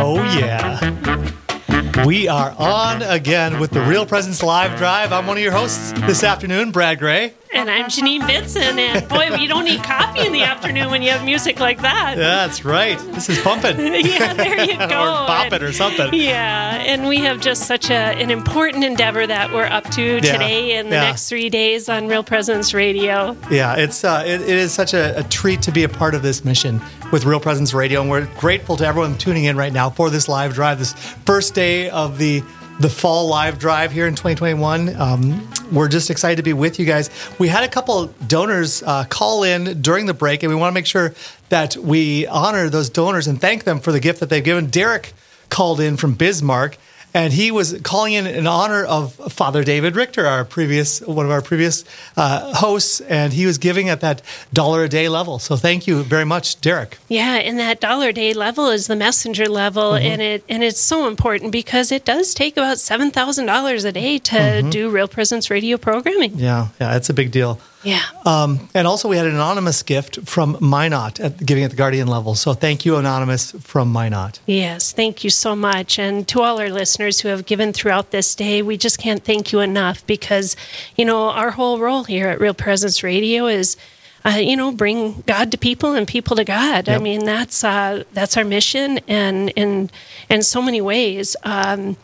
Oh, yeah. We are on again with the Real Presence Live Drive. I'm one of your hosts this afternoon, Brad Gray. And I'm Janine Bitson. And boy, you don't need coffee in the afternoon when you have music like that. Yeah, That's right. This is pumping. yeah, there you go. or bop it or something. Yeah, and we have just such a, an important endeavor that we're up to Yeah, today and the yeah. next three days on Real Presence Radio. Yeah, it's uh, it, it is such a, a treat to be a part of this mission with Real Presence Radio, and we're grateful to everyone tuning in right now for this live drive, this first day of the the fall live drive here in 2021. Um, we're just excited to be with you guys. We had a couple donors uh, call in during the break, and we want to make sure that we honor those donors and thank them for the gift that they've given. Derek called in from Bismarck. And he was calling in in honor of Father David Richter, our previous one of our previous uh, hosts, and he was giving at that dollar a day level. So thank you very much, Derek. Yeah, and that dollar a day level is the messenger level, Mm-hmm. and it and it's so important because it does take about seven thousand dollars a day to Mm-hmm. do Real Presence Radio programming. Yeah, yeah, it's a big deal. Yeah. Um, and also, we had an anonymous gift from Minot at giving at the Guardian level. So thank you, anonymous from Minot. Yes, thank you so much. And to all our listeners who have given throughout this day, we just can't thank you enough because, you know, our whole role here at Real Presence Radio is. Uh, you know, bring God to people and people to God. I mean, that's uh, that's our mission, and in in so many ways, um,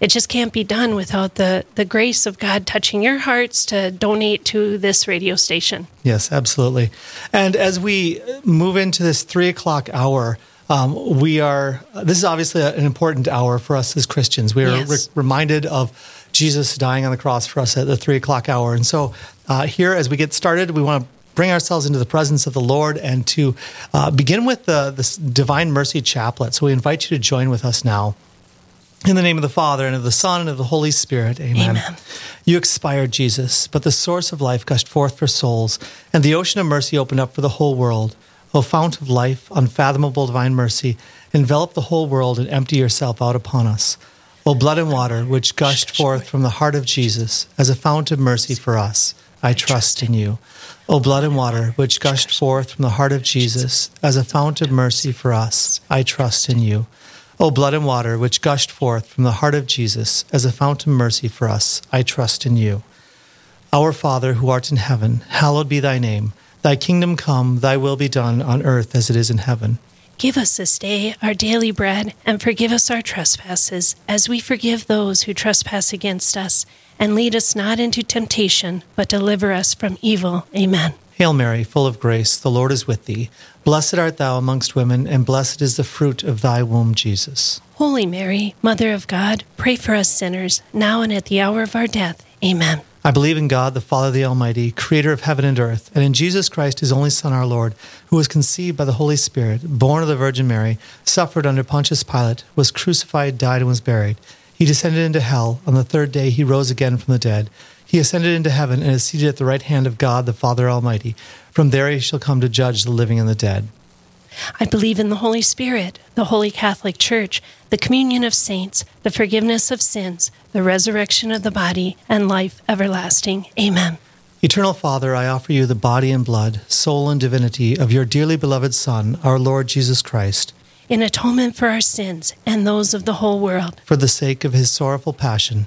it just can't be done without the the grace of God touching your hearts to donate to this radio station. Yes, absolutely. And as we move into this three o'clock hour, um, we are, this is obviously an important hour for us as Christians. We are Yes. re- reminded of Jesus dying on the cross for us at the three o'clock hour. And so uh, here, as we get started, we want to bring ourselves into the presence of the Lord and to uh, begin with the, this Divine Mercy Chaplet. So we invite you to join with us now. In the name of the Father, and of the Son, and of the Holy Spirit. Amen. Amen. You expired, Jesus, but the source of life gushed forth for souls, and the ocean of mercy opened up for the whole world. O fount of life, unfathomable divine mercy, envelop the whole world and empty yourself out upon us. O blood and water, which gushed forth from the heart of Jesus as a fount of mercy for us, I trust in you. O blood and water, which gushed forth from the heart of Jesus as a fount of mercy for us, I trust in you. O blood and water, which gushed forth from the heart of Jesus as a fountain of mercy for us, I trust in you. Our Father, who art in heaven, hallowed be thy name. Thy kingdom come, thy will be done on earth as it is in heaven. Give us this day our daily bread, and forgive us our trespasses, as we forgive those who trespass against us. And lead us not into temptation, but deliver us from evil. Amen. Hail Mary, full of grace, the Lord is with thee. Blessed art thou amongst women, and blessed is the fruit of thy womb, Jesus. Holy Mary, Mother of God, pray for us sinners, now and at the hour of our death. Amen. I believe in God, the Father, the Almighty, creator of heaven and earth, and in Jesus Christ, his only Son, our Lord, who was conceived by the Holy Spirit, born of the Virgin Mary, suffered under Pontius Pilate, was crucified, died, and was buried. He descended into hell. On the third day, he rose again from the dead. He ascended into heaven and is seated at the right hand of God, the Father Almighty. From there he shall come to judge the living and the dead. I believe in the Holy Spirit, the Holy Catholic Church, the communion of saints, the forgiveness of sins, the resurrection of the body, and life everlasting. Amen. Eternal Father, I offer you the body and blood, soul and divinity of your dearly beloved Son, our Lord Jesus Christ, In atonement for our sins and those of the whole world, for the sake of his sorrowful passion,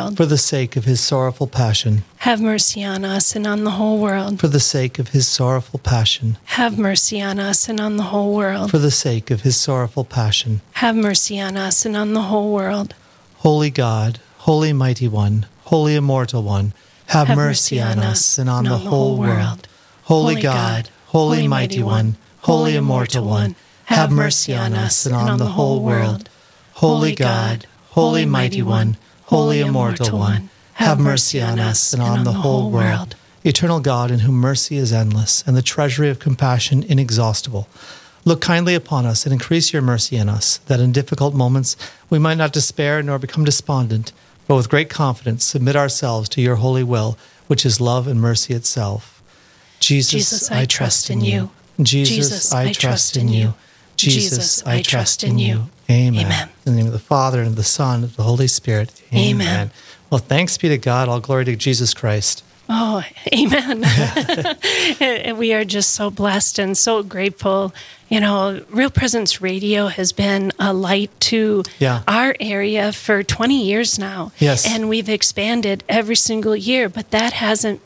For the sake of his sorrowful passion. Have mercy on us and on the whole world. For the sake of his sorrowful passion. Have mercy on us and on the whole world. For the sake of his sorrowful passion. Have mercy on us and on the whole world. Holy God, Holy Mighty One, Holy Immortal One, have, mercy, on us and on the whole world. Holy God, Holy Mighty One, Holy Immortal One, have mercy on us and on the whole world. Holy God, Holy Mighty One, Holy Immortal One, have mercy on us and on the whole world. Eternal God, in whom mercy is endless and the treasury of compassion inexhaustible, look kindly upon us and increase your mercy in us, that in difficult moments we might not despair nor become despondent, but with great confidence submit ourselves to your holy will, which is love and mercy itself. Jesus, Jesus, I trust in you. Jesus, I trust in you. Jesus, I trust in you. Amen. Amen. In the name of the Father, and of the Son, and of the Holy Spirit. Amen. Well, thanks be to God. All glory to Jesus Christ. Oh, amen. And we are just so blessed and so grateful. You know, Real Presence Radio has been a light to Yeah. our area for 20 years now. Yes. And we've expanded every single year, but that hasn't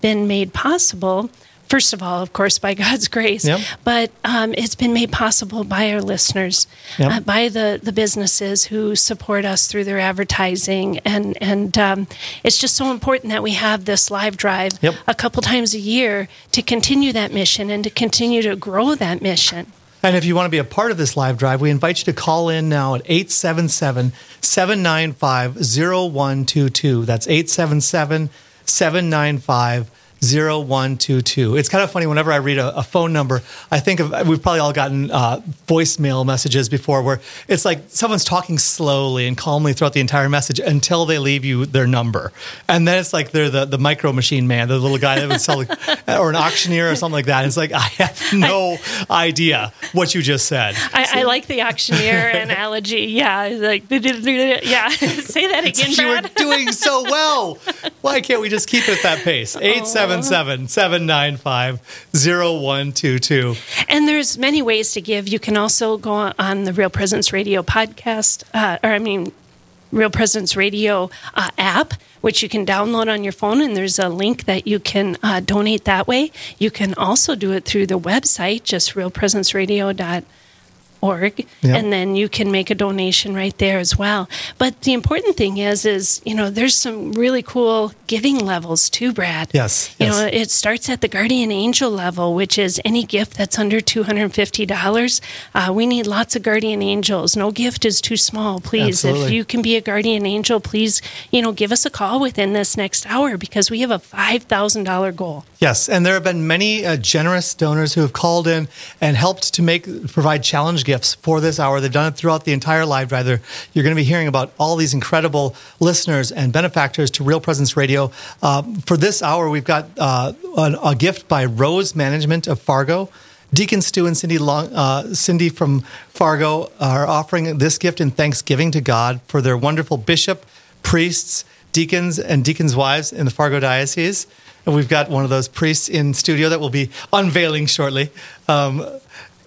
been made possible. First of all, of course, by God's grace, Yep. but um, it's been made possible by our listeners, Yep. uh, by the, the businesses who support us through their advertising. And, and um, it's just so important that we have this live drive Yep. a couple times a year to continue that mission and to continue to grow that mission. And if you want to be a part of this live drive, we invite you to call in now at 877 795 0122. That's 877 795 0122. It's kind of funny whenever I read a, a phone number, I think of we've probably all gotten uh, voicemail messages before where it's like someone's talking slowly and calmly throughout the entire message until they leave you their number. And then it's like they're the, the micro machine man, the little guy that would sell, or an auctioneer or something like that. It's like, I have no idea what you just said. I, I like the auctioneer analogy. Yeah, like yeah. Say that again, you were doing so well. Why can't we just keep it at that pace? 877 795 0122. And there's many ways to give. You can also go on the Real Presence Radio podcast, uh, or I mean, Real Presence Radio uh, app, which you can download on your phone, and there's a link that you can uh, donate that way. You can also do it through the website, just realpresenceradio.org, org Yep. and then you can make a donation right there as well. But the important thing is is you know there's some really cool giving levels too brad. Yes, you yes. know it starts at the guardian angel level which is any gift that's under $250 uh, we need lots of guardian angels. No gift is too small please. If you can be a guardian angel please you know give us a call within this next hour because we have a $5000 goal. Yes, and there have been many uh, generous donors who have called in and helped to make provide challenge gifts for this hour. They've done it throughout the entire live drive. You're going to be hearing about all these incredible listeners and benefactors to Real Presence Radio. Uh, for this hour, we've got uh, a, a gift by Rose Management of Fargo. Deacon Stu and Cindy Long, uh, Cindy from Fargo are offering this gift in thanksgiving to God for their wonderful bishop, priests, deacons, and deacons' wives in the Fargo diocese. And we've got one of those priests in studio that will be unveiling shortly. Um,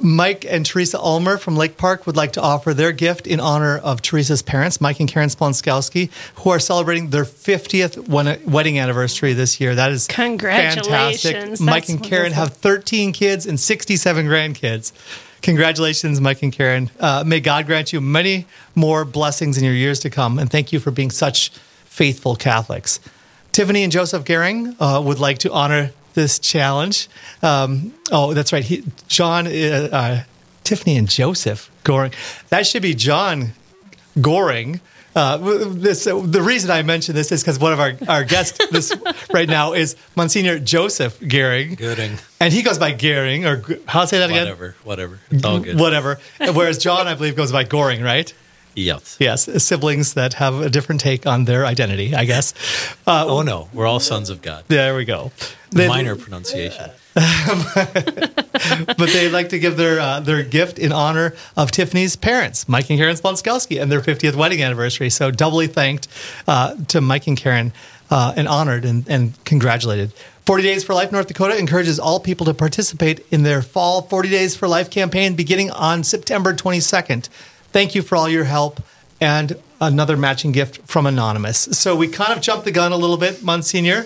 Mike and Teresa Ulmer from Lake Park would like to offer their gift in honor of Teresa's parents, Mike and Karen Splonskowski, who are celebrating their 50th wedding anniversary this year. That is Congratulations. fantastic. Mike That's and Karen wonderful. have 13 kids and 67 grandkids. Congratulations, Mike and Karen. Uh, may God grant you many more blessings in your years to come. And thank you for being such faithful Catholics. Tiffany and Joseph Gehring uh, would like to honor this challenge. Um, oh, that's right. He, John, uh, uh, Tiffany and Joseph Goring. That should be John Goring. Uh, this, the reason I mention this is because one of our, our guests this right now is Monsignor Joseph Gehring. Gooding. And he goes by Gehring, or how say that again? Whatever, whatever. It's all good. Whatever. Whereas John, I believe, goes by Goring, right? Yes. Yes, siblings that have a different take on their identity, I guess. Uh, Oh no, we're all sons of God. there we go. They- Minor pronunciation. but they'd like to give their uh, their gift in honor of Tiffany's parents, Mike and Karen Splonskowski, and their 50th wedding anniversary. So doubly thanked uh, to Mike and Karen uh, and honored and, and congratulated. 40 Days for Life North Dakota encourages all people to participate in their fall 40 Days for Life campaign beginning on September 22nd. Thank you for all your help and another matching gift from Anonymous. So we kind of jumped the gun a little bit, Monsignor.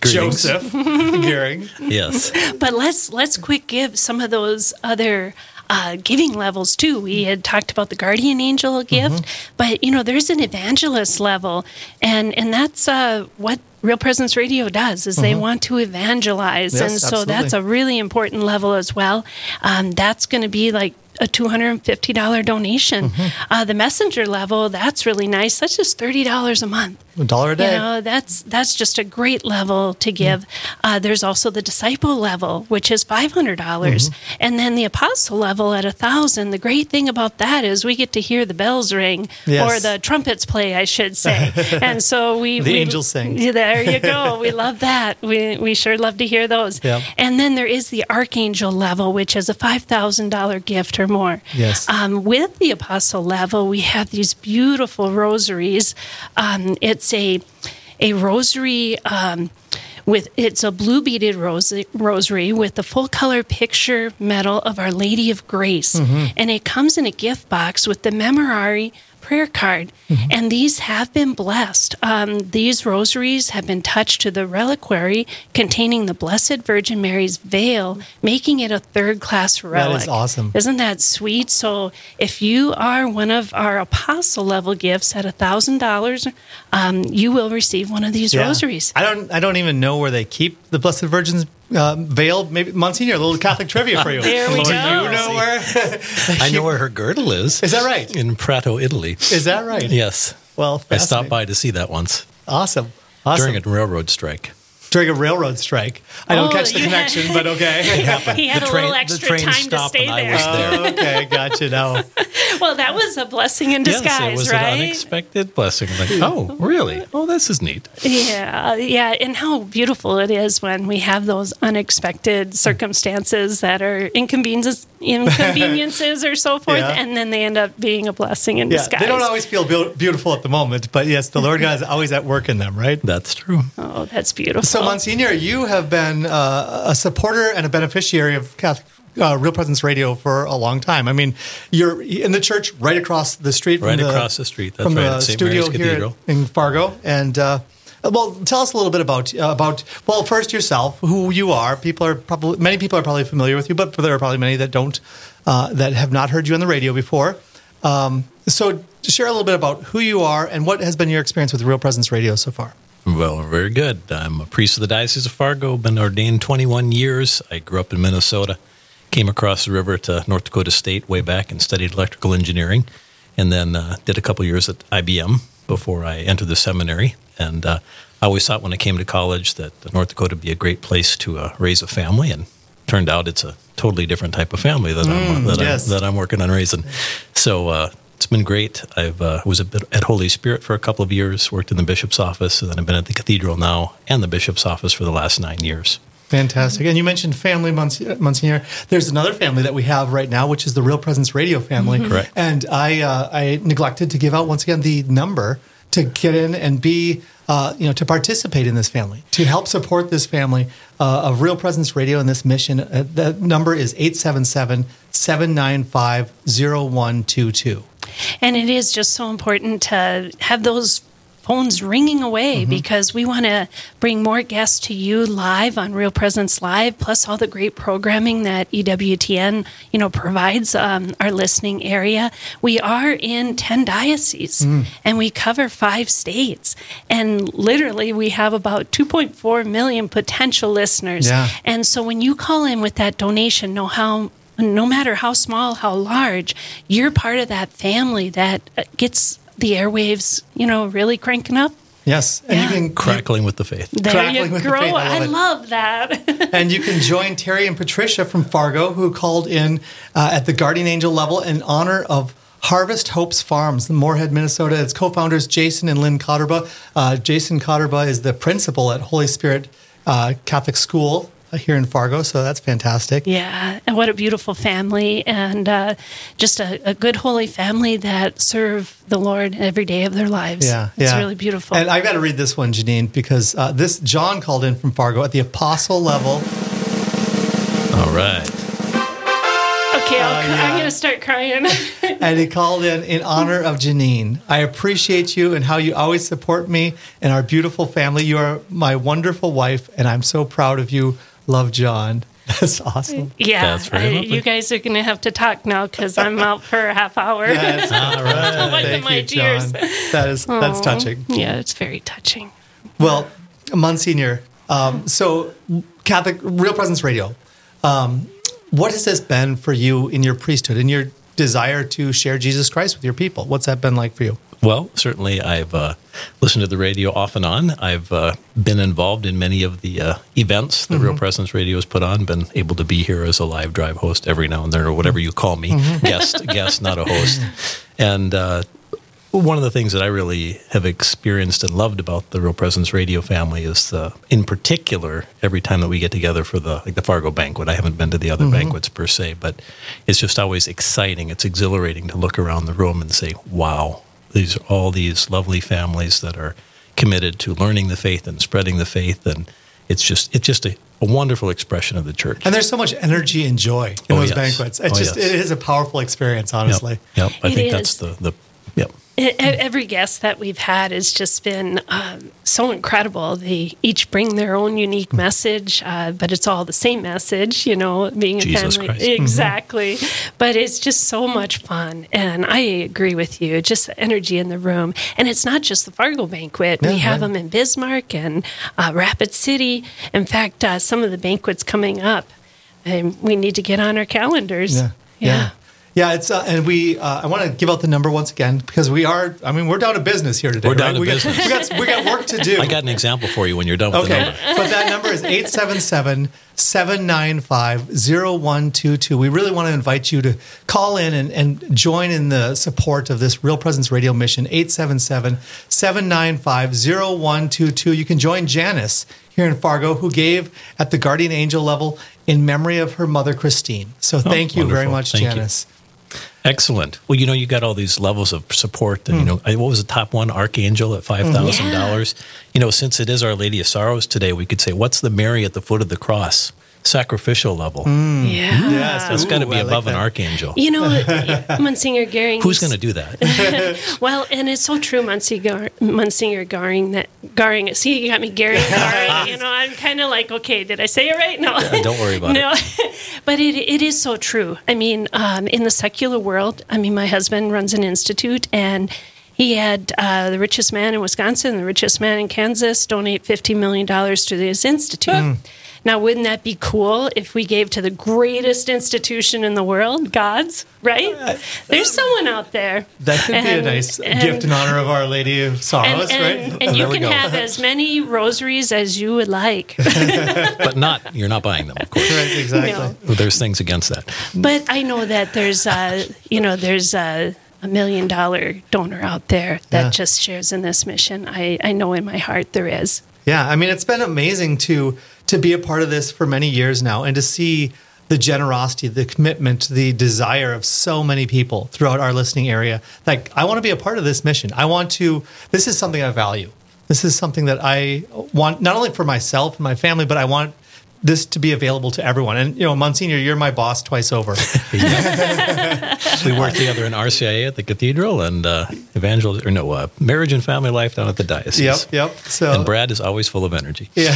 Greetings. Joseph Gehring. Yes. but let's let's quick give some of those other uh, giving levels too. We had talked about the guardian angel gift, Mm-hmm. but you know there's an evangelist level, and and that's uh, what Real Presence Radio does is they want to evangelize, Mm-hmm. Yes, and so absolutely. that's a really important level as well. Um, that's going to be like. A two hundred and fifty dollar donation. Mm-hmm. Uh, the messenger level, that's really nice. That's just thirty dollars a month. A dollar a You day. know, that's that's just a great level to give. Uh, there's also the disciple level, which is five hundred dollars, Mm-hmm. and then the apostle level at a thousand. The great thing about that is we get to hear the bells ring Yes. or the trumpets play, I should say. and so we The we- angels sing. There you go. we love that. We we sure love to hear those. Yeah. And then there is the archangel level, which is a five thousand dollar gift or more. Yes. Um, with the apostle level, we have these beautiful rosaries. Um, it's a a rosary. Um, with it's a blue beaded rose, rosary with the full color picture medal of Our Lady of Grace, and it comes in a gift box with the memorare prayer card. And these have been blessed. Um, these rosaries have been touched to the reliquary containing the Blessed Virgin Mary's veil, making it a third class relic. That is awesome. Isn't that sweet? So if you are one of our apostle level gifts at a thousand dollars, um, you will receive one of these Yeah. rosaries. I don't. I don't even know where they keep the Blessed Virgin's uh, veil. Maybe Monsignor, a little Catholic trivia for you. There we Do go. you know where? I know where her girdle is. Is that right? In Prato, Italy. Is that right? Yes. Well, I stopped by to see that once Awesome. Awesome. during a railroad strike. During a railroad strike. I don't Oh, catch the you had- connection, but okay. he had The a train- little the extra train time to stopped stay and I there. was there. Oh, okay, gotcha. Now, well, that was a blessing in disguise, yes, it was right? an unexpected blessing. Like, oh, really? Oh, this is neat. Yeah, yeah, and how beautiful it is when we have those unexpected circumstances that are inconveniences, inconveniences or so forth, Yeah. and then they end up being a blessing in yeah, disguise. they don't always feel beau- beautiful at the moment, but yes, the Lord God is always at work in them, right? That's true. oh, that's beautiful. So, Monsignor, you have been uh, a supporter and a beneficiary of Catholic uh, Real Presence Radio for a long time. I mean, you're in the church right across the street from Right the, across the street. That's from right, the St. studio Mary's here Cathedral. in Fargo. And uh, well, tell us a little bit about uh, about well, first yourself, who you are. People are probably many people are probably familiar with you, but there are probably many that don't uh, that have not heard you on the radio before. Um, so, share a little bit about who you are and what has been your experience with Real Presence Radio so far. Well, very good. I'm a priest of the Diocese of Fargo, been ordained 21 years. I grew up in Minnesota, came across the river to North Dakota State way back and studied electrical engineering, and then uh, did a couple years at IBM before I entered the seminary. And uh, I always thought when I came to college that North Dakota would be a great place to uh, raise a family, and turned out it's a totally different type of family that, I'm, that, yes. I'm, that I'm working on raising. So uh, it's been great. I've uh, was a bit at Holy Spirit for a couple of years, worked in the bishop's office, and then I've been at the cathedral now and the bishop's office for the last nine years. Fantastic. And you mentioned family, Monsi- Monsignor. There's another family that we have right now, which is the Real Presence Radio family. Correct. And I, uh, I neglected to give out once again the number to get in and be, uh, you know, to participate in this family, to help support this family uh, of Real Presence Radio and this mission. Uh, the number is 877 795 0122. And it is just so important to have those phones ringing away Mm-hmm. because we want to bring more guests to you live on Real Presence Live, plus all the great programming that EWTN, you know, provides um, our listening area. We are in 10 dioceses Mm. and we cover five states. And literally, we have about 2.4 million potential listeners. Yeah. And so when you call in with that donation, know how no matter how small, how large, you're part of that family that uh, gets the airwaves, you know, really cranking up. Yes. And Yeah. you can Crackling with the faith. There Crackling you with the faith, I I love it. love that. and you can join Terry and Patricia from Fargo, who called in uh, at the Guardian Angel level in honor of Harvest Hopes Farms in Moorhead, Minnesota. Its co-founders Jason and Lynn Cotterba. Uh, Jason Cotterba is the principal at Holy Spirit uh, Catholic School here in Fargo, so that's fantastic. yeah, and what a beautiful family, and uh, just a, a good holy family that serve the Lord every day of their lives. Yeah, it's yeah. really beautiful. And I got to read this one, Janine, because uh, this John called in from Fargo at the apostle level. All right. okay, I'll, yeah. I'm going to start crying. and he called in in honor of Janine. I appreciate you and how you always support me and our beautiful family. You are my wonderful wife, and I'm so proud of you. Love, John. That's awesome. yeah, That's very I- you guys are going to have to talk now because I'm out for a half hour. That's All right. Thank you, John. tears. That is that's touching. Yeah, it's very touching. Well, Monsignor, um, so Catholic Real Presence Radio. Um, what has this been for you in your priesthood, in your desire to share Jesus Christ with your people? What's that been like for you? Well, certainly I've uh, listened to the radio off and on. I've uh, been involved in many of the uh, events that Real Presence Radio has put on, been able to be here as a live drive host every now and then, or whatever you call me, guest, guest, not a host. And uh, one of the things that I really have experienced and loved about the Real Presence Radio family is, the, in particular, every time that we get together for the like the Fargo banquet. I haven't been to the other banquets per se, but it's just always exciting. It's exhilarating to look around the room and say, "Wow, these are all these lovely families that are committed to learning the faith and spreading the faith." And it's just it's just a, a wonderful expression of the church. And there's so much energy and joy in Oh, those yes. banquets. It's Oh, just yes. it is a powerful experience, honestly. yep. I It think that's the the yep. Every guest that we've had has just been um, so incredible. They each bring their own unique message, uh, but it's all the same message, you know, being a Jesus family. Christ. Mhm. Exactly. But it's just so much fun. And I agree with you, just the energy in the room. And it's not just the Fargo banquet, Yeah, we have right. them in Bismarck and uh, Rapid City. In fact, uh, some of the banquets coming up, and we need to get on our calendars. Yeah. Yeah. Yeah, it's uh, and we. Uh, I want to give out the number once again because we are. I mean, we're down to business here today. We're down right? to we business. Got, we got we got work to do. I got an example for you when you're done with the Okay, number. but that number is 877 795 0122. We really want to invite you to call in and, and join in the support of this Real Presence Radio mission, 877 795 0122. You can join Janice here in Fargo, who gave at the guardian angel level in memory of her mother, Christine. So thank you very much, Thank you. Janice. Excellent. Well, you know, you got all these levels of support, and you hmm. know, what was the top one? Archangel at five thousand dollars. You know, since it is Our Lady of Sorrows today, we could say, "What's the Mary at the foot of the cross?" Sacrificial level. Yeah. Yes, That's got to be I like above an archangel. You know, Monsignor Garing. Who's going to do that? Well, and it's so true, Monsignor, Monsignor Garing. That Garing. See, you got me Garing. Garing. you know, I'm kind of like, okay, did I say it right? No, don't worry about it. no. but it it is so true. I mean, um, in the secular world, I mean, my husband runs an institute, and he had uh, the richest man in Wisconsin, the richest man in Kansas, donate fifty million dollars to this institute. Now, wouldn't that be cool if we gave to the greatest institution in the world, God's, right? There's someone out there. That could be a nice and- gift in honor of Our Lady of Sorrows, and, right? and you can go. have as many rosaries as you would like. but not. You're not buying them, of course. Right, exactly. No. Well, There's things against that. But I know that there's, uh, you know, there's a, a million dollar donor out there that Yeah. just shares in this mission. I, I know in my heart there is. Yeah, I mean, it's been amazing to to be a part of this for many years now, and to see the generosity, the commitment, the desire of so many people throughout our listening area. Like, I want to be a part of this mission. I want to. This is something I value. This is something that I want not only for myself and my family, but I want this to be available to everyone. And you know, Monsignor, you're my boss twice over. We work together in RCIA at the cathedral and uh, evangel or no uh, marriage and family life down at the diocese. yep, yep. So And Brad is always full of energy. Yeah,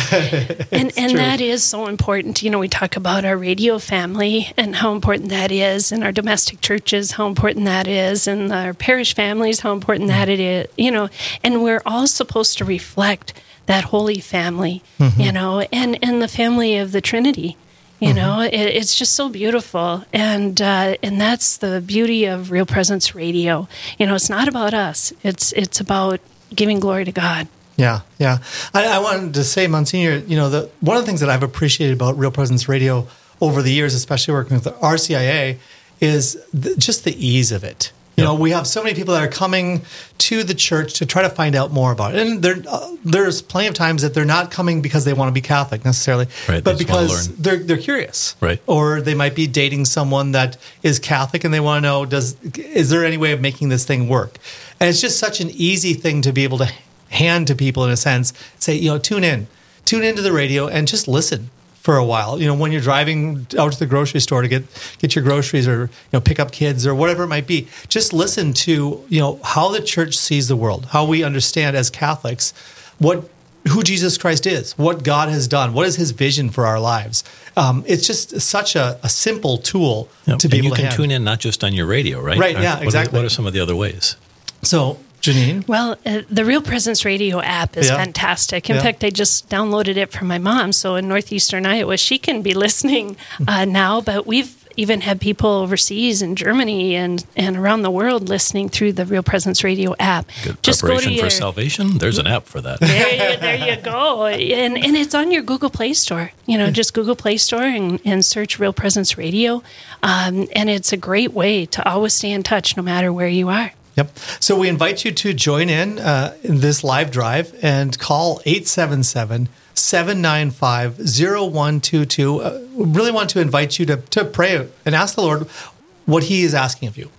And, and true. that is so important. You know, we talk about our radio family and how important that is, and our domestic churches, how important that is, and our parish families, how important that it is. You know, and we're all supposed to reflect that holy family, you know, and, and the family of the Trinity. You know, it, it's just so beautiful, and uh, and that's the beauty of Real Presence Radio. You know, it's not about us; it's it's about giving glory to God. Yeah, yeah. I, I wanted to say, Monsignor, you know, the one of the things that I've appreciated about Real Presence Radio over the years, especially working with the RCIA, is the, just the ease of it. You know, we have so many people that are coming to the church to try to find out more about it, and uh, there's plenty of times that they're not coming because they want to be Catholic necessarily, Right, but wanna because they're they're curious, Right. Or they might be dating someone that is Catholic and they want to know does is there any way of making this thing work? And it's just such an easy thing to be able to hand to people in a sense. Say, you know, tune in, tune into the radio and just listen for a while. You know, when you're driving out to the grocery store to get get your groceries or you know pick up kids or whatever it might be, just listen to you know how the church sees the world, how we understand as Catholics what who Jesus Christ is, what God has done, what is His vision for our lives. Um, it's just such a, a simple tool Yep. to be and you able to can hand. tune in not just on your radio, right? Right, Aren't- yeah, what are- exactly. what are some of the other ways? So, Janine, Well, uh, the Real Presence Radio app is Yeah. fantastic. In Yeah. fact, I just downloaded it for my mom. So in northeastern Iowa, she can be listening uh, now. But we've even had people overseas in Germany and, and around the world listening through the Real Presence Radio app. Good Just go to preparation for your salvation. There's an app for that. there you, there you go. And, and it's on your Google Play Store. You know, just Google Play Store and, and search Real Presence Radio. Um, and it's a great way to always stay in touch no matter where you are. Yep. So we invite you to join in uh, in this live drive and call 877 795 0122. Uh, We really want to invite you to, to pray and ask the Lord what He is asking of you.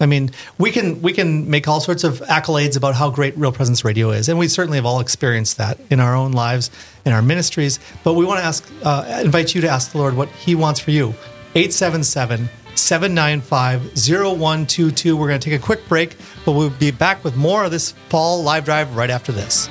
I mean, we can we can make all sorts of accolades about how great Real Presence Radio is, and we certainly have all experienced that in our own lives, in our ministries. But we want to ask, uh, invite you to ask the Lord what He wants for you. 877 795 0122. We're going to take a quick break, but we'll be back with more of this fall live drive right after this.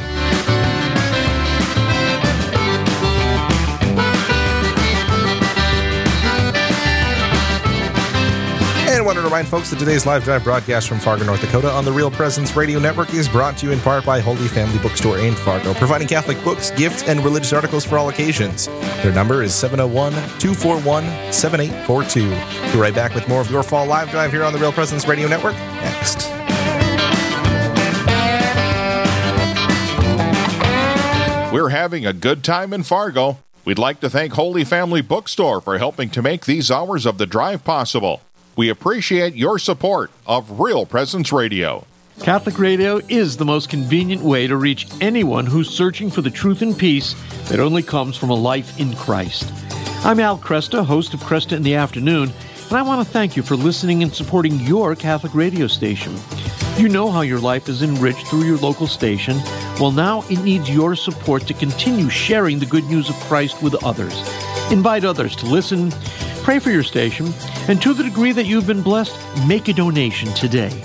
And And want to remind folks that today's live drive broadcast from Fargo, North Dakota on the Real Presence Radio Network is brought to you in part by Holy Family Bookstore in Fargo, providing Catholic books, gifts, and religious articles for all occasions. Their number is 701 241 7842. We'll be right back with more of your fall live drive here on the Real Presence Radio Network next. We're having a good time in Fargo. We'd like to thank Holy Family Bookstore for helping to make these hours of the drive possible. We appreciate your support of Real Presence Radio. Catholic Radio is the most convenient way to reach anyone who's searching for the truth and peace that only comes from a life in Christ. I'm Al Kresta, host of Kresta in the Afternoon, and I want to thank you for listening and supporting your Catholic radio station. You know how your life is enriched through your local station. Well, now it needs your support to continue sharing the good news of Christ with others. Invite others to listen, pray for your station, and to the degree that you've been blessed, make a donation today.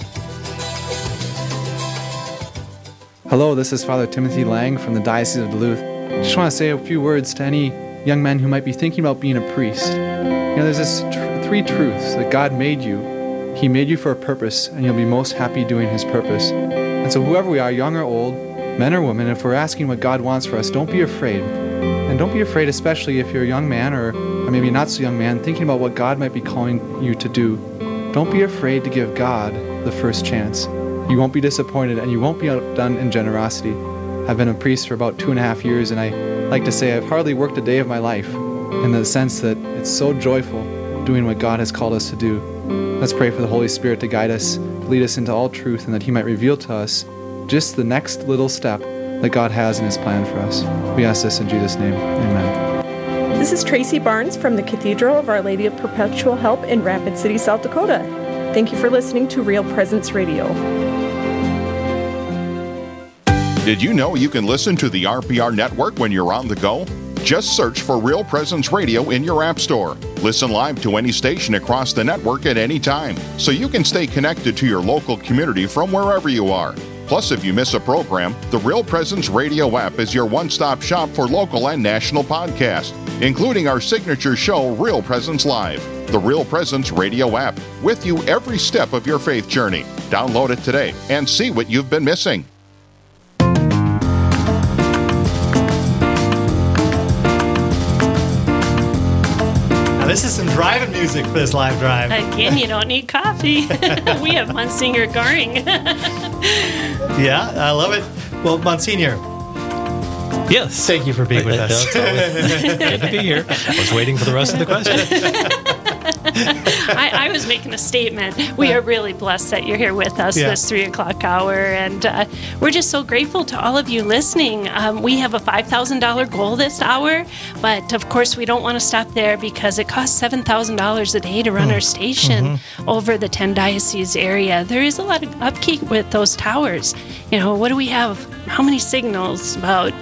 Hello, this is Father Timothy Lang from the Diocese of Duluth. I just want to say a few words to any young men who might be thinking about being a priest. You know, there's this tr- three truths that God made you. He made you for a purpose, and you'll be most happy doing His purpose. And so, whoever we are, young or old, men or women, if we're asking what God wants for us, don't be afraid. And don't be afraid, especially if you're a young man or, or maybe not so young man, thinking about what God might be calling you to do. Don't be afraid to give God the first chance. You won't be disappointed and you won't be outdone in generosity. I've been a priest for about two and a half years, and I like to say I've hardly worked a day of my life in the sense that it's so joyful doing what God has called us to do. Let's pray for the Holy Spirit to guide us, lead us into all truth, and that He might reveal to us just the next little step that God has in His plan for us. We ask this in Jesus' name. Amen. This is Tracy Barnes from the Cathedral of Our Lady of Perpetual Help in Rapid City, South Dakota. Thank you for listening to Real Presence Radio. Did you know you can listen to the RPR network when you're on the go? Just search for Real Presence Radio in your App Store. Listen live to any station across the network at any time, so you can stay connected to your local community from wherever you are. Plus, if you miss a program, the Real Presence Radio app is your one stop shop for local and national podcasts, including our signature show, Real Presence Live. The Real Presence Radio app, with you every step of your faith journey. Download it today and see what you've been missing. This is some driving music for this live drive. Again, you don't need coffee. we have Monsignor Goring. Yeah, I love it. Well, Monsignor, Yes. thank you for being with us. Good to be here. I was waiting for the rest of the question. I, I was making a statement. We are really blessed that you're here with us Yeah. this three o'clock hour, and uh, we're just so grateful to all of you listening. Um, we have a five thousand dollar goal this hour, but of course we don't want to stop there because it costs seven thousand dollars a day to run our station over the ten diocese area. There is a lot of upkeep with those towers. You know, what do we have? How many signals? About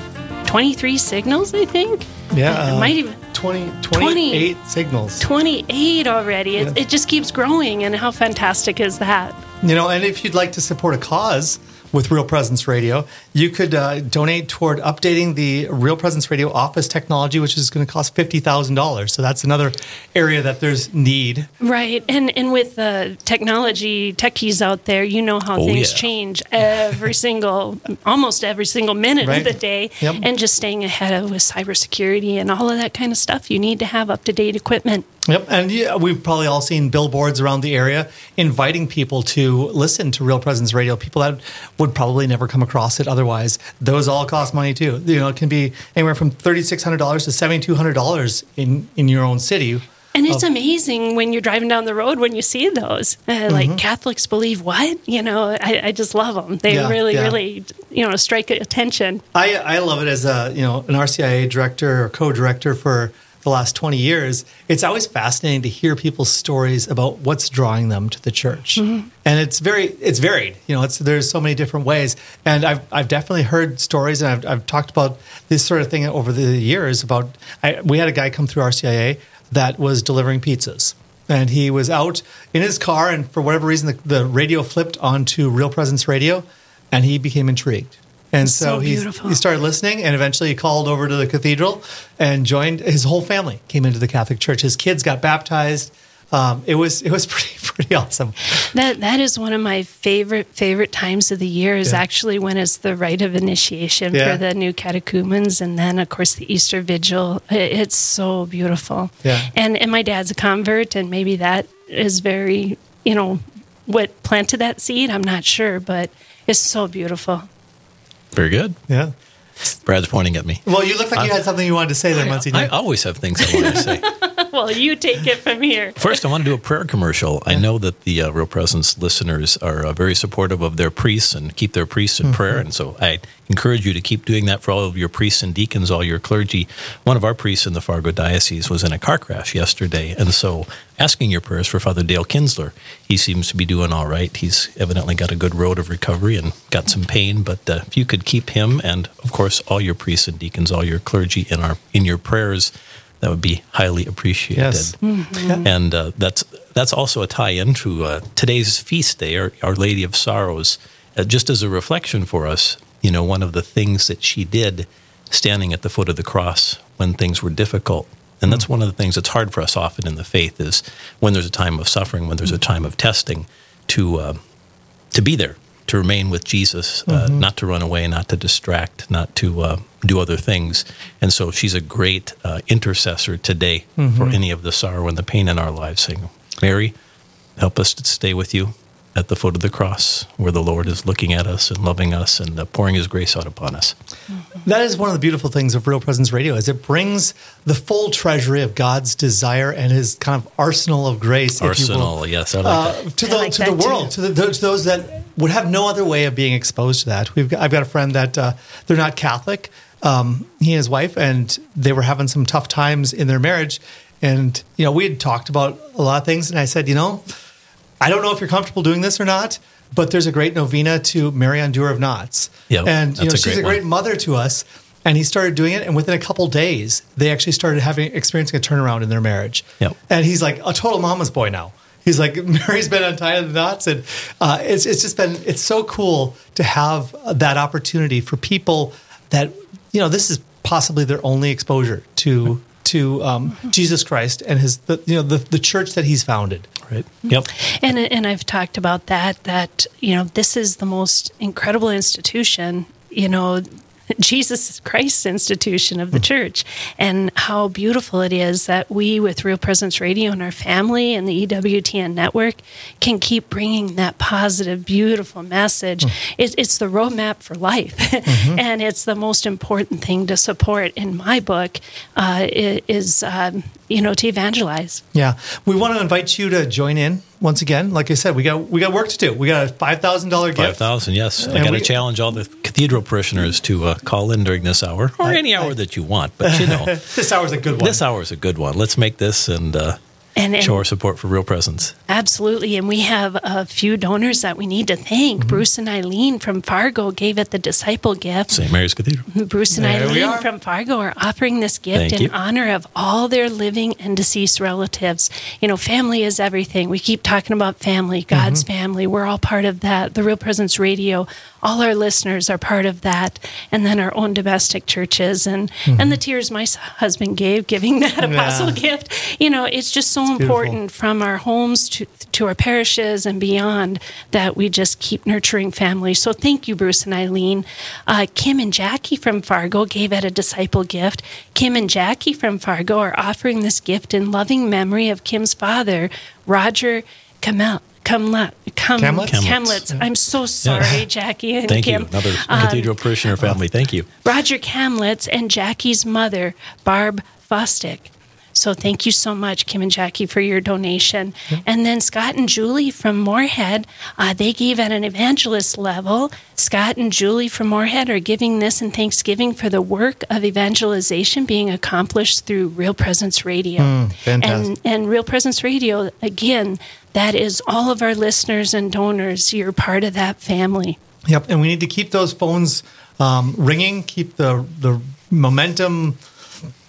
twenty three signals, I think. Yeah, It uh, might even 20, 28 signals. 28 already. It, Yeah. it just keeps growing, and how fantastic is that? You know, and if you'd like to support a cause with Real Presence Radio, you could uh, donate toward updating the Real Presence Radio office technology, which is going to cost fifty thousand dollars. So that's another area that there's need. Right, and and with the technology techies out there, you know how Oh, things yeah. change every single, almost every single minute Right. of the day, Yep. and just staying ahead of with cybersecurity and all of that kind of stuff. You need to have up to date equipment. Yep, and yeah, we've probably all seen billboards around the area inviting people to listen to Real Presence Radio. People that would probably never come across it otherwise. Those all cost money too. You know, it can be anywhere from thirty six hundred dollars to seventy two hundred dollars in in your own city. And it's amazing when you're driving down the road when you see those. Uh, Like Catholics believe what? You know, I, I just love them. They Mm-hmm. Yeah, really, yeah. really, you know, strike attention. I, I love it as a you know an RCIA director or co-director for the last 20 years it's always fascinating to hear people's stories about what's drawing them to the church. Mm-hmm. And it's very it's varied you know it's there's so many different ways. And I've, I've definitely heard stories and I've, I've talked about this sort of thing over the years about I, we had a guy come through RCIA that was delivering pizzas. And he was out in his car and for whatever reason the, the radio flipped onto real presence radio and he became intrigued and so, So he, he started listening and eventually he called over to the cathedral and joined his whole family came into the catholic church his kids got baptized Um, it was it was pretty pretty awesome. That that is one of my favorite favorite times of the year. Is Yeah. actually when it's the rite of initiation Yeah. for the new catechumens, and then of course the Easter Vigil. I- It's so beautiful. Yeah. And and my dad's a convert, and maybe that is very you know what planted that seed. I'm not sure, but it's so beautiful. Very good. Yeah. Brad's pointing at me. Well, you looked like you had something you wanted to say there, Muncie. I, always have things I want to say. well, you take it from here. First, I want to do a prayer commercial. I know that the uh, Real Presence listeners are uh, very supportive of their priests and keep their priests in prayer. And so I encourage you to keep doing that for all of your priests and deacons, all your clergy. One of our priests in the Fargo Diocese was in a car crash yesterday. And so asking your prayers for Father Dale Kinzler. He seems to be doing all right. He's evidently got a good road of recovery and got some pain. But uh, if you could keep him and, of course, all your priests and deacons, all your clergy in, our, in your prayers, that would be highly appreciated. Yes. And uh, that's that's also a tie-in to uh, today's feast day, Our, Our Lady of Sorrows. Uh, just as a reflection for us, you know, one of the things that she did, standing at the foot of the cross when things were difficult, and that's one of the things that's hard for us often in the faith is when there's a time of suffering, when there's a time of testing, to uh, to be there, to remain with Jesus, uh, not to run away, not to distract, not to uh, do other things. And so she's a great uh, intercessor today for any of the sorrow and the pain in our lives, saying, Mary, help us to stay with you at the foot of the cross where the Lord is looking at us and loving us and uh, pouring his grace out upon us. That is one of the beautiful things of Real Presence Radio is it brings the full treasury of God's desire and His kind of arsenal of grace, if you will, Arsenal, yes, I like uh, that. to I the like to the that too. world, to, the, to those that would have no other way of being exposed to that. We've got, I've got a friend that uh, they're not Catholic. Um, he and his wife, and they were having some tough times in their marriage. And you know, we had talked about a lot of things, and I said, you know, I don't know if you're comfortable doing this or not, but there's a great novena to Mary Undoer of Knots. Yep, and you know, a she's a great one. mother to us. And he started doing it, and within a couple days, they actually started having experiencing a turnaround in their marriage. Yep. And he's like a total mama's boy now. He's like Mary's been untying the knots, and uh, it's it's just been it's so cool to have that opportunity for people that you know this is possibly their only exposure to to um, Jesus Christ and his the, you know the the church that he's founded. Right. Yep. And and I've talked about that that you know this is the most incredible institution you know Jesus Christ's institution of the church and how beautiful it is that we with Real Presence Radio and our family and the EWTN network can keep bringing that positive beautiful message. It's, it's the roadmap for life. And it's the most important thing to support in my book uh, is um, you know to evangelize. Yeah, we want to invite you to join in once again. Like I said, we got we got work to do. We got a five thousand dollar gift. Five thousand, yes. I got to challenge all the cathedral parishioners to uh, call in during this hour, or any hour that you want. But you know, This hour's a good one. this hour is a good one. Let's make this and, uh, and, and show our support for Real Presence. Absolutely. And we have a few donors that we need to thank. Mm-hmm. Bruce and Eileen from Fargo gave it the disciple gift. St. Mary's Cathedral. Bruce and There Eileen from Fargo are offering this gift Thank in you. honor of all their living and deceased relatives. You know, family is everything. We keep talking about family, God's Mm-hmm. family. We're all part of that. The Real Presence Radio, all our listeners are part of that. And then our own domestic churches and and the tears my husband gave giving that apostle Mm-hmm. Yeah. gift. You know, it's just so beautiful. important from our homes to to our parishes and beyond that we just keep nurturing families. So thank you, Bruce and Eileen. Uh, Kim and Jackie from Fargo gave at a disciple gift. Kim and Jackie from Fargo are offering this gift in loving memory of Kim's father, Roger Kamel. Kamlet, Kam, Kamlitz? Kamlitz. I'm so sorry, Jackie and Thank Kim. you. Another Um, cathedral parishioner family. Thank you. Roger Kamlitz and Jackie's mother, Barb Fostick. So thank you so much, Kim and Jackie, for your donation. And then Scott and Julie from Moorhead, uh, they gave at an evangelist level. Scott and Julie from Moorhead are giving this in thanksgiving for the work of evangelization being accomplished through Real Presence Radio. fantastic. and, and Real Presence Radio, again, that is all of our listeners and donors. You're part of that family. Yep, and we need to keep those phones um, ringing, keep the the momentum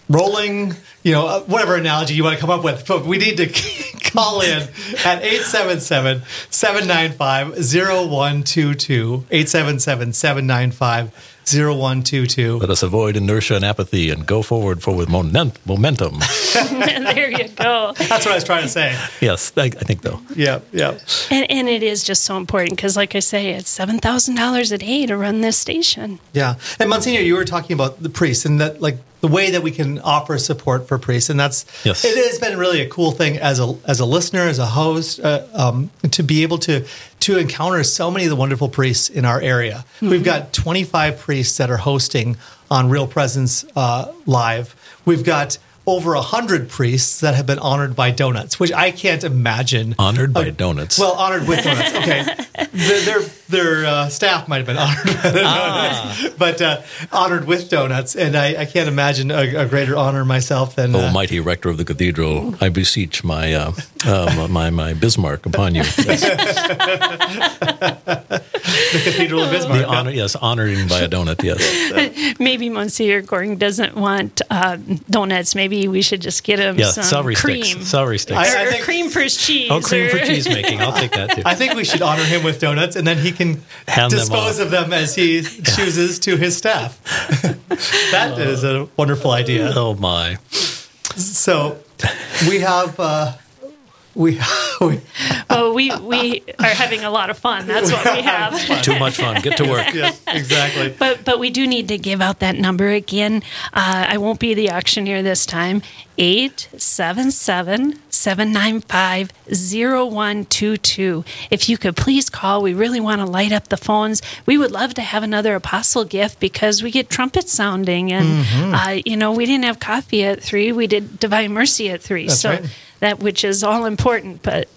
rolling. You know, uh, whatever analogy you want to come up with, but we need to call in at 877-795-0122, 877-795 0122. Let us avoid inertia and apathy and go forward for with moment- momentum. there you go. That's what I was trying to say. yes, I, I think though. Yeah, yeah. And, and it is just so important because, like I say, it's seven thousand dollars a day to run this station. Yeah. And Monsignor, you were talking about the priests and that like the way that we can offer support for priests. And that's, Yes. it has been really a cool thing as a, as a listener, as a host, uh, um, to be able to, to encounter so many of the wonderful priests in our area. We've got 25 priests that are hosting on Real Presence uh, Live. We've got over 100 priests that have been honored by donuts, which I can't imagine. Honored by Uh, donuts. Well, honored with donuts. Okay, their their, their uh, staff might have been honored by the donuts, but uh, honored with donuts, and I, I can't imagine a, a greater honor myself than O uh, mighty rector of the cathedral, I beseech my uh, um, my my Bismarck upon you. The Cathedral of Bismarck. The honor, yes, honoring by a donut. Yes, Maybe Monsieur Goering doesn't want um, donuts. Maybe we should just get him yeah. some Celery cream. sticks. Celery sticks. I- or, or think- cream for his cheese. oh, cream for cheese making. I'll take that too. I think we should honor him with donuts, and then he can Hand dispose off. of them as he chooses to his staff. that is a wonderful idea. Oh my! So we have uh, we, we Oh, we we are having a lot of fun. That's what we have. Too much fun. Get to work. yes exactly. But but we do need to give out that number again. Uh, I won't be the auctioneer this time. 877-795-0122. If you could please call, we really want to light up the phones. We would love to have another apostle gift because we get trumpets sounding, and Mm-hmm. uh, you know we didn't have coffee at three. We did divine mercy at three. That's so right. That which is all important, but.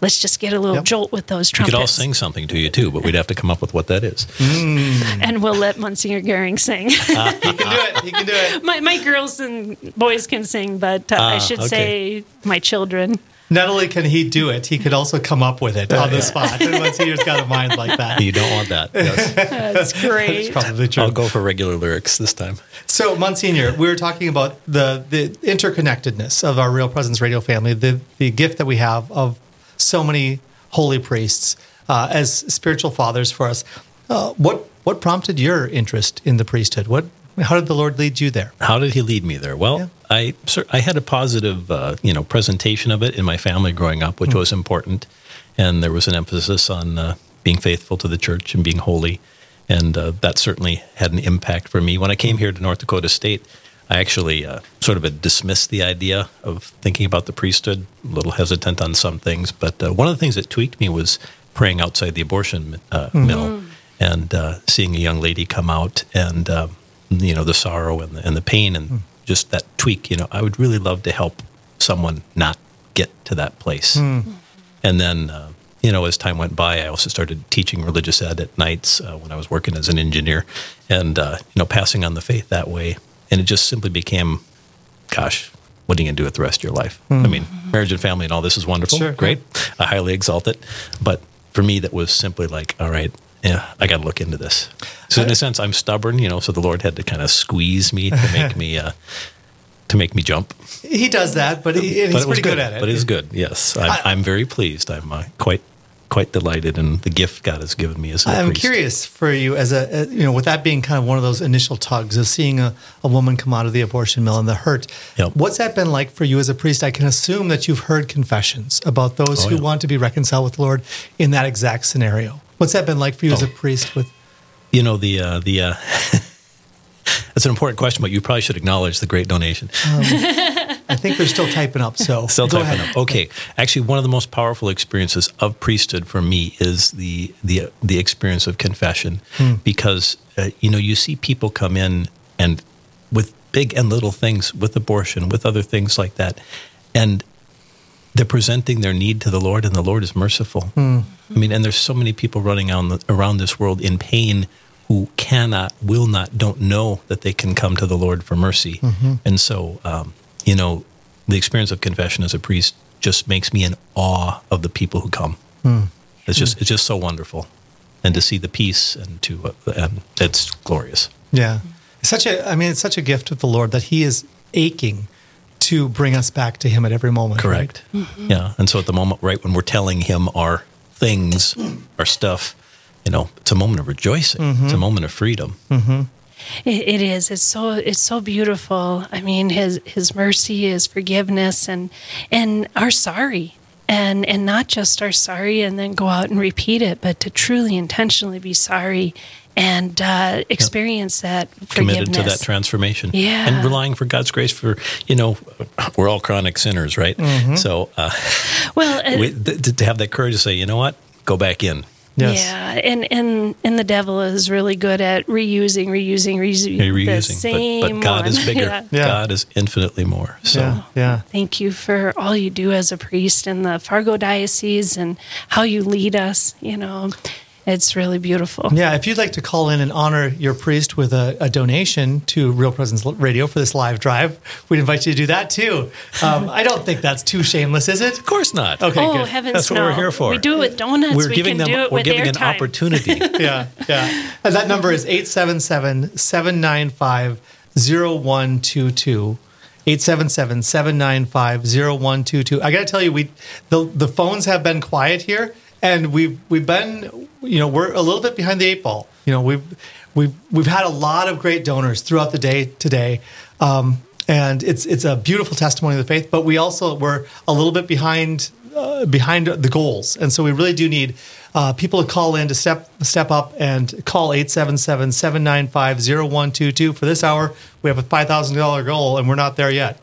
Let's just get a little Yep. jolt with those trumpets. We could all sing something to you too, but we'd have to come up with what that is. and we'll let Monsignor Goering sing. He can do it. He can do it. my, my girls and boys can sing, but uh, I Ah, should okay. say my children. Not only can he do it, he could also come up with it on the spot. And Monsignor has got a mind like that. You don't want that. Yes. That's great. Probably true. I'll go for regular lyrics this time. So, Monsignor, we were talking about the the interconnectedness of our Real Presence Radio family, the the gift that we have of so many holy priests uh, as spiritual fathers for us. Uh, what what prompted your interest in the priesthood? What how did the Lord lead you there? How did he lead me there? Well, Yeah. I I had a positive uh, you know presentation of it in my family growing up, which was important, and there was an emphasis on uh, being faithful to the church and being holy, and uh, that certainly had an impact for me. When I came here to North Dakota State, I actually uh, sort of dismissed the idea of thinking about the priesthood, a little hesitant on some things, but uh, one of the things that tweaked me was praying outside the abortion uh, mill and uh, seeing a young lady come out and um, you know the sorrow and the, and the pain and just that tweak you know i would really love to help someone not get to that place. And then uh, you know as time went by i also started teaching religious ed at nights uh, when i was working as an engineer and uh, you know passing on the faith that way. And it just simply became gosh what are you going to do with the rest of your life? I mean marriage and family and all this is wonderful. Sure. great. I highly exalt it. But for me that was simply like all right yeah i got to look into this so in a sense i'm stubborn you know so the lord had to kind of squeeze me to make me uh, to make me jump He does that, but, he, but he's pretty good. at it. but it's good yes i'm, I- I'm very pleased i'm uh, quite quite delighted in the gift god has given me as a I'm priest. curious for you as a, a- you know, with that being kind of one of those initial tugs of seeing a, a woman come out of the abortion mill and the hurt. Yep. What's that been like for you as a priest? I can assume that you've heard confessions about those Oh, who yeah. want to be reconciled with the Lord in that exact scenario. What's that been like for you as a Oh. priest with you know the uh, the uh, that's an important question but you probably should acknowledge the great donation I think they're still typing up, so Still go typing ahead. up. Okay, actually, one of the most powerful experiences of priesthood for me is the the the experience of confession, Hmm. because uh, you know you see people come in and with big and little things, with abortion, with other things like that, and they're presenting their need to the Lord, and the Lord is merciful. Hmm. I mean, and there's so many people running on around this world in pain who cannot, will not, don't know that they can come to the Lord for mercy. Mm-hmm. And so, um, you know, the experience of confession as a priest just makes me in awe of the people who come. Hmm. It's just, it's just so wonderful, and to see the peace and to, uh, and it's glorious. Yeah. It's such a I mean, it's such a gift of the Lord that He is aching to bring us back to Him at every moment. right? Correct. Yeah. And so at the moment, right when we're telling him our things, our stuff, you know, it's a moment of rejoicing. Mm-hmm. It's a moment of freedom. Mm-hmm. It, it is. It's so. It's so beautiful. I mean, his his mercy, his forgiveness, and and our sorry, and and not just our sorry, and then go out and repeat it, but to truly intentionally be sorry and uh, experience that forgiveness. committed to that transformation. Yeah. And relying for God's grace for, you know, we're all chronic sinners, right? So uh, well, uh, we, th- to have that courage to say, you know what, go back in. Yes. Yeah, and and and the devil is really good at reusing, reusing, reusing, the Reusing. same But, but God one. is bigger. Yeah. Yeah. God is infinitely more. So Yeah. Yeah. Thank you for all you do as a priest in the Fargo diocese and how you lead us. You know, it's really beautiful. Yeah, if you'd like to call in and honor your priest with a, a donation to Real Presence Radio for this live drive, we'd invite you to do that too. Um, I don't think that's too shameless, is it? of course not. Okay, oh good. heavens, That's what no! we're here for. We do it with donuts. We're we giving can them do it we're with giving an airtime. opportunity. yeah, yeah. And that number is 877 795 0122. 877 795 0122. I got to tell you, we the, the phones have been quiet here, and we've we've been, you know, we're a little bit behind the eight ball. You know, we've we've we've had a lot of great donors throughout the day today. Um, and it's it's a beautiful testimony of the faith, but we also were a little bit behind uh, behind the goals, and so we really do need uh, people to call in to step step up and call 877-795-0122 for this hour. We have a five thousand dollar goal, and we're not there yet.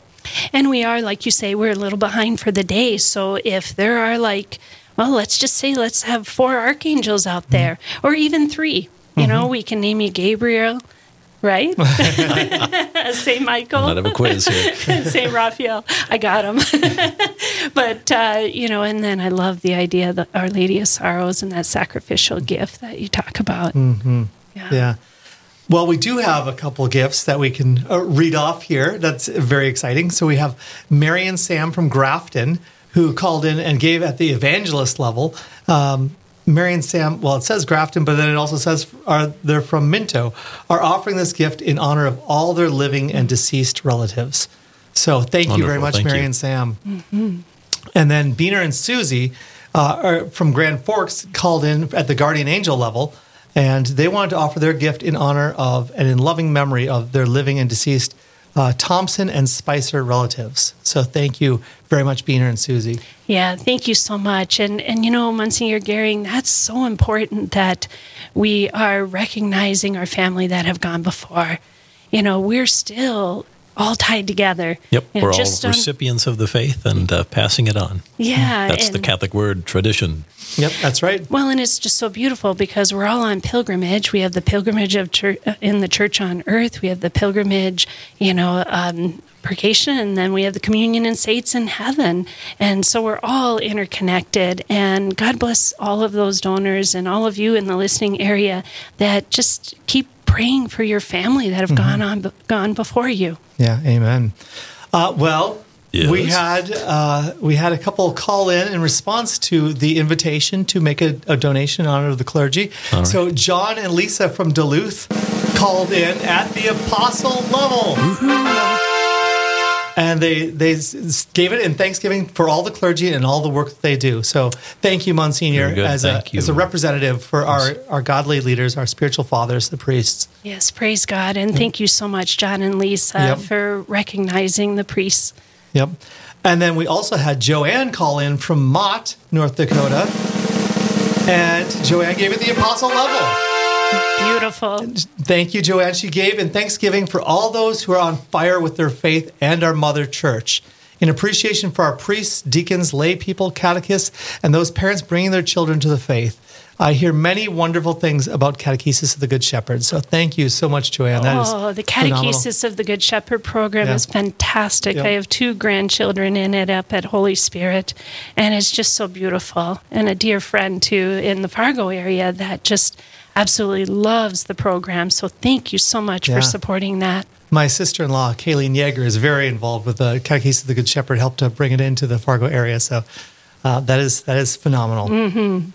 And we are, like you say, we're a little behind for the day. So if there are like, well, let's just say let's have four archangels out Mm-hmm. there, or even three. You know, we can name you Gabriel, right? Saint Michael. Not have a quiz here. St. Raphael. I got him. but, uh, you know, and then I love the idea of the Our Lady of Sorrows and that sacrificial gift that you talk about. Mm-hmm. Yeah. Well, we do have a couple of gifts that we can uh, read off here. That's very exciting. So we have Mary and Sam from Grafton who called in and gave at the evangelist level. Um, Mary and Sam, well, it says Grafton, but then it also says are they're from Minto, are offering this gift in honor of all their living and deceased relatives. So thank you very much, Thank Mary you. and Sam. And then Beener and Susie uh, are from Grand Forks called in at the guardian angel level, and they wanted to offer their gift in honor of and in loving memory of their living and deceased uh, Thompson and Spicer relatives. So thank you very much, Beener and Susie. Yeah, thank you so much. And and you know, Monsignor Goering, that's so important that we are recognizing our family that have gone before. You know, we're still all tied together. Yep, You know, we're all just on- recipients of the faith and uh, passing it on. Yeah, That's the Catholic word tradition. Yep, that's right. Well, and it's just so beautiful because we're all on pilgrimage. We have the pilgrimage of church, in the church on earth. We have the pilgrimage, you know, um, purgation, and then we have the communion and saints in heaven. And so we're all interconnected. And God bless all of those donors and all of you in the listening area that just keep praying for your family that have Mm-hmm. gone on gone before you. Yeah, amen. Uh, well, we had uh, we had a couple call in in response to the invitation to make a, a donation in honor of the clergy. right. So John and Lisa from Duluth called in at the apostle level. And they they s- s- gave it in thanksgiving for all the clergy and all the work that they do. So thank you, Monsignor, Very good. as a you. as a representative for our, our godly leaders, our spiritual fathers, the priests. Yes, praise God. And thank you so much, John and Lisa, Yep. for recognizing the priests. Yep. And then we also had Joanne call in from Mott, North Dakota. And Joanne gave it the apostle level. Beautiful. Thank you, Joanne. She gave in thanksgiving for all those who are on fire with their faith and our mother church. In appreciation for our priests, deacons, lay people, catechists, and those parents bringing their children to the faith. I hear many wonderful things about Catechesis of the Good Shepherd. So thank you so much, Joanne. That oh, the phenomenal. Catechesis of the Good Shepherd program Yeah. is fantastic. Yeah. I have two grandchildren in it up at Holy Spirit, and it's just so beautiful. And a dear friend, too, in the Fargo area that just absolutely loves the program. So thank you so much Yeah. for supporting that. My sister in law, Kayleen Yeager, is very involved with the Catechesis of the Good Shepherd, helped to bring it into the Fargo area. So uh, that is that is phenomenal. Mm-hmm.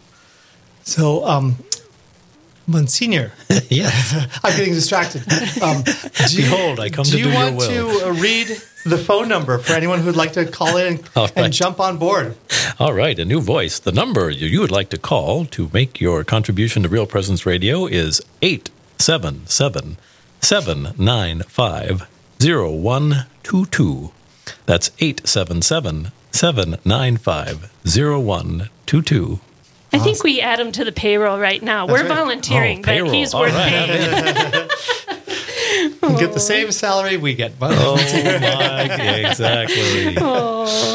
So, um, Monsignor, yes. I'm getting distracted. Um, do you- Behold, I come do to you do your want to uh, read the phone number for anyone who'd like to call in and, right. and jump on board. All right, a new voice. The number you you would like to call to make your contribution to Real Presence Radio is 877 795 0122. That's 877 795 0122. I think we add him to the payroll right now. We're right. volunteering, Oh, but payroll. he's All worth right. paying. Get the same salary we get. Oh, my, exactly.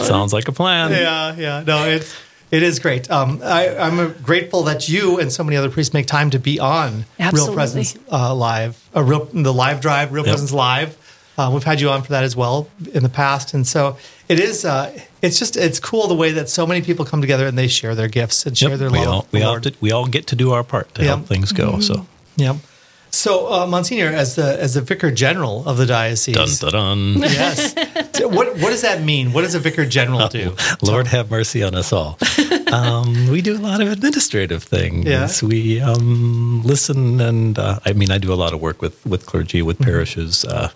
Sounds like a plan. Yeah, yeah. No, it's it is great. Um, I, I'm uh, grateful that you and so many other priests make time to be on Real Presence uh, Live, uh, real the live drive, Real Yep. Presence Live. Uh, we've had you on for that as well in the past, and so it is. Uh, it's just it's cool the way that so many people come together and they share their gifts and share Yep, their we love. all, we, all did- we all get to do our part to Yep. help things go. So, Yeah. So, uh, Monsignor, as the as the vicar general of the diocese, dun dun dun. yes. What what does that mean? What does a vicar general do? Lord have mercy on us all. Um, we do a lot of administrative things. Yeah. We um, listen, and uh, I mean, I do a lot of work with with clergy, with Mm-hmm. parishes. Uh,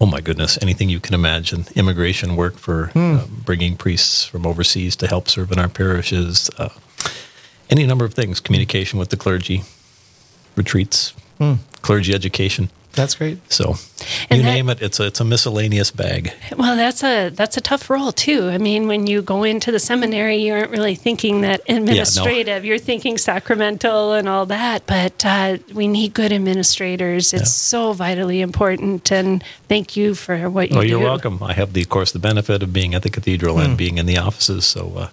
oh my goodness, anything you can imagine. Immigration work for Hmm. uh, bringing priests from overseas to help serve in our parishes. Uh, any number of things. Communication with the clergy, retreats, Hmm. clergy education. That's great. So And you that- name it, it's a it's a miscellaneous bag. Well, that's a that's a tough role too. I mean, when you go into the seminary, you aren't really thinking that administrative. You're thinking sacramental and all that. But uh, we need good administrators. It's so vitally important. And thank you for what you Oh, do. you're welcome. I have the, of course, the benefit of being at the cathedral Hmm. and being in the offices. So, uh,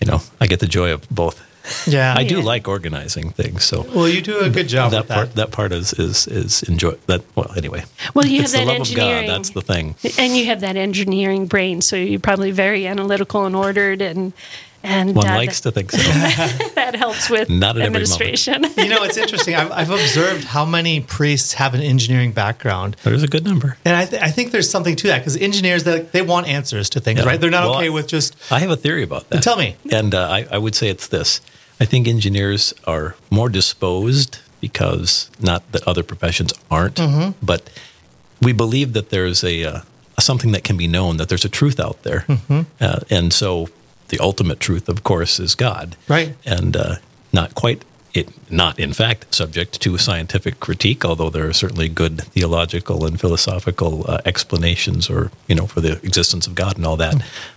you know, I get the joy of both. Yeah. I do Yeah. like organizing things. So well, you do a good job that with that. part, that part is is is enjoy that. Well, anyway. Well, you it's have the that love of engineering. God. That's the thing. and you have that engineering brain, so you're probably very analytical and ordered, and and One uh, likes to think so. that helps with Not at every administration. you know, it's interesting. I've, I've observed how many priests have an engineering background, There's a good number. and I, th- I think there's something to that because engineers they, they want answers to things, Yeah. right? They're not Well, okay with just I have a theory about that. Tell me. And uh, I, I would say it's this. I think engineers are more disposed because not that other professions aren't, Mm-hmm. but we believe that there's a uh, something that can be known, that there's a truth out there, Mm-hmm. uh, and so the ultimate truth, of course, is God, Right. And uh, not quite. It not in fact subject to scientific critique, although there are certainly good theological and philosophical uh, explanations, or you know, for the existence of God and all that.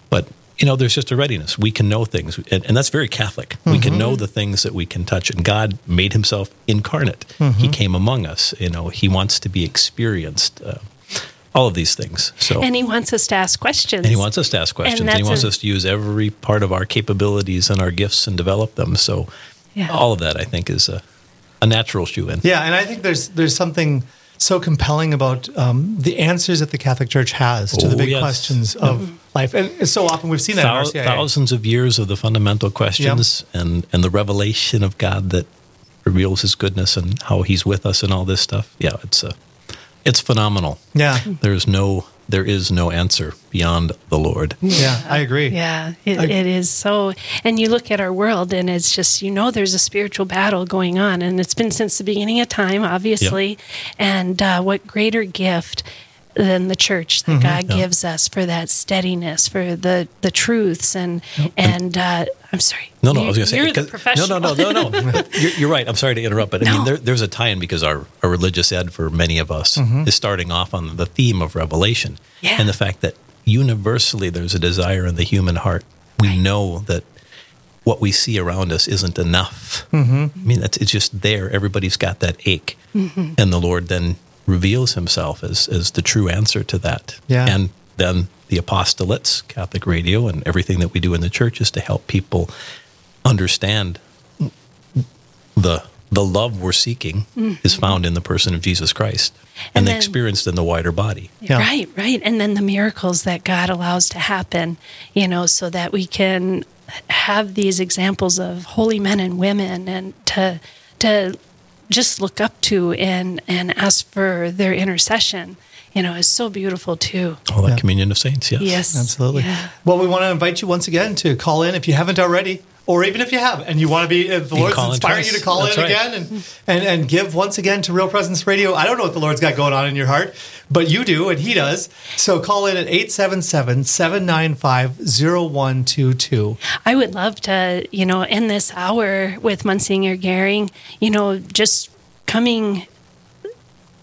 But you know, there's just a readiness. We can know things, and, and that's very Catholic. We can know the things that we can touch, and God made Himself incarnate. He came among us. You know, He wants to be experienced. Uh, all of these things. So, and he wants us to ask questions. and he wants us to ask questions. And, he wants a- us to use every part of our capabilities and our gifts and develop them. So, Yeah. all of that, I think, is a, a natural shoe in. yeah. And I think there's there's something so compelling about um, the answers that the Catholic Church has to the Oh, big yes. questions of life, and so often we've seen that Thou- in RCIA. thousands of years of the fundamental questions and, and the revelation of God that reveals His goodness and how He's with us and all this stuff. Yeah, it's a, it's phenomenal. Yeah, There's no, there is no answer beyond the Lord. yeah, I agree. Yeah, it, I- it is so. And you look at our world, and it's just, you know, there's a spiritual battle going on. And it's been since the beginning of time, obviously. And uh, what greater gift than the church that mm-hmm. God gives us for that steadiness, for the, the truths. And, and uh, I'm sorry. No, no, You- I was going to say You're the 'cause- professional. No, no, no, no, no. you're, you're right. I'm sorry to interrupt, but I mean, there, there's a tie-in because our, our religious ed for many of us mm-hmm. is starting off on the theme of revelation Yeah. and the fact that universally there's a desire in the human heart. We know that what we see around us isn't enough. Mm-hmm. I mean, it's, it's just there. Everybody's got that ache, and the Lord then reveals Himself as as the true answer to that. Yeah. and then the apostolates, Catholic Radio, and everything that we do in the church is to help people understand the the love we're seeking mm-hmm. is found in the person of Jesus Christ and, And the then- experienced in the wider body. Yeah. Right, right. And then the miracles that God allows to happen, you know, so that we can have these examples of holy men and women and to to just look up to and and ask for their intercession, you know, is so beautiful too. All that Yeah. communion of saints, yes. Yes. Absolutely. Yeah. Well, we want to invite you once again to call in if you haven't already. Or even if you have and you want to be, if the You Lord's inspiring twice. you to call That's in right. again and, and, and give once again to Real Presence Radio. I don't know what the Lord's got going on in your heart, but you do and He does. So call in at 877 795 0122. I would love to, you know, end this hour with Monsignor Goering, you know, just coming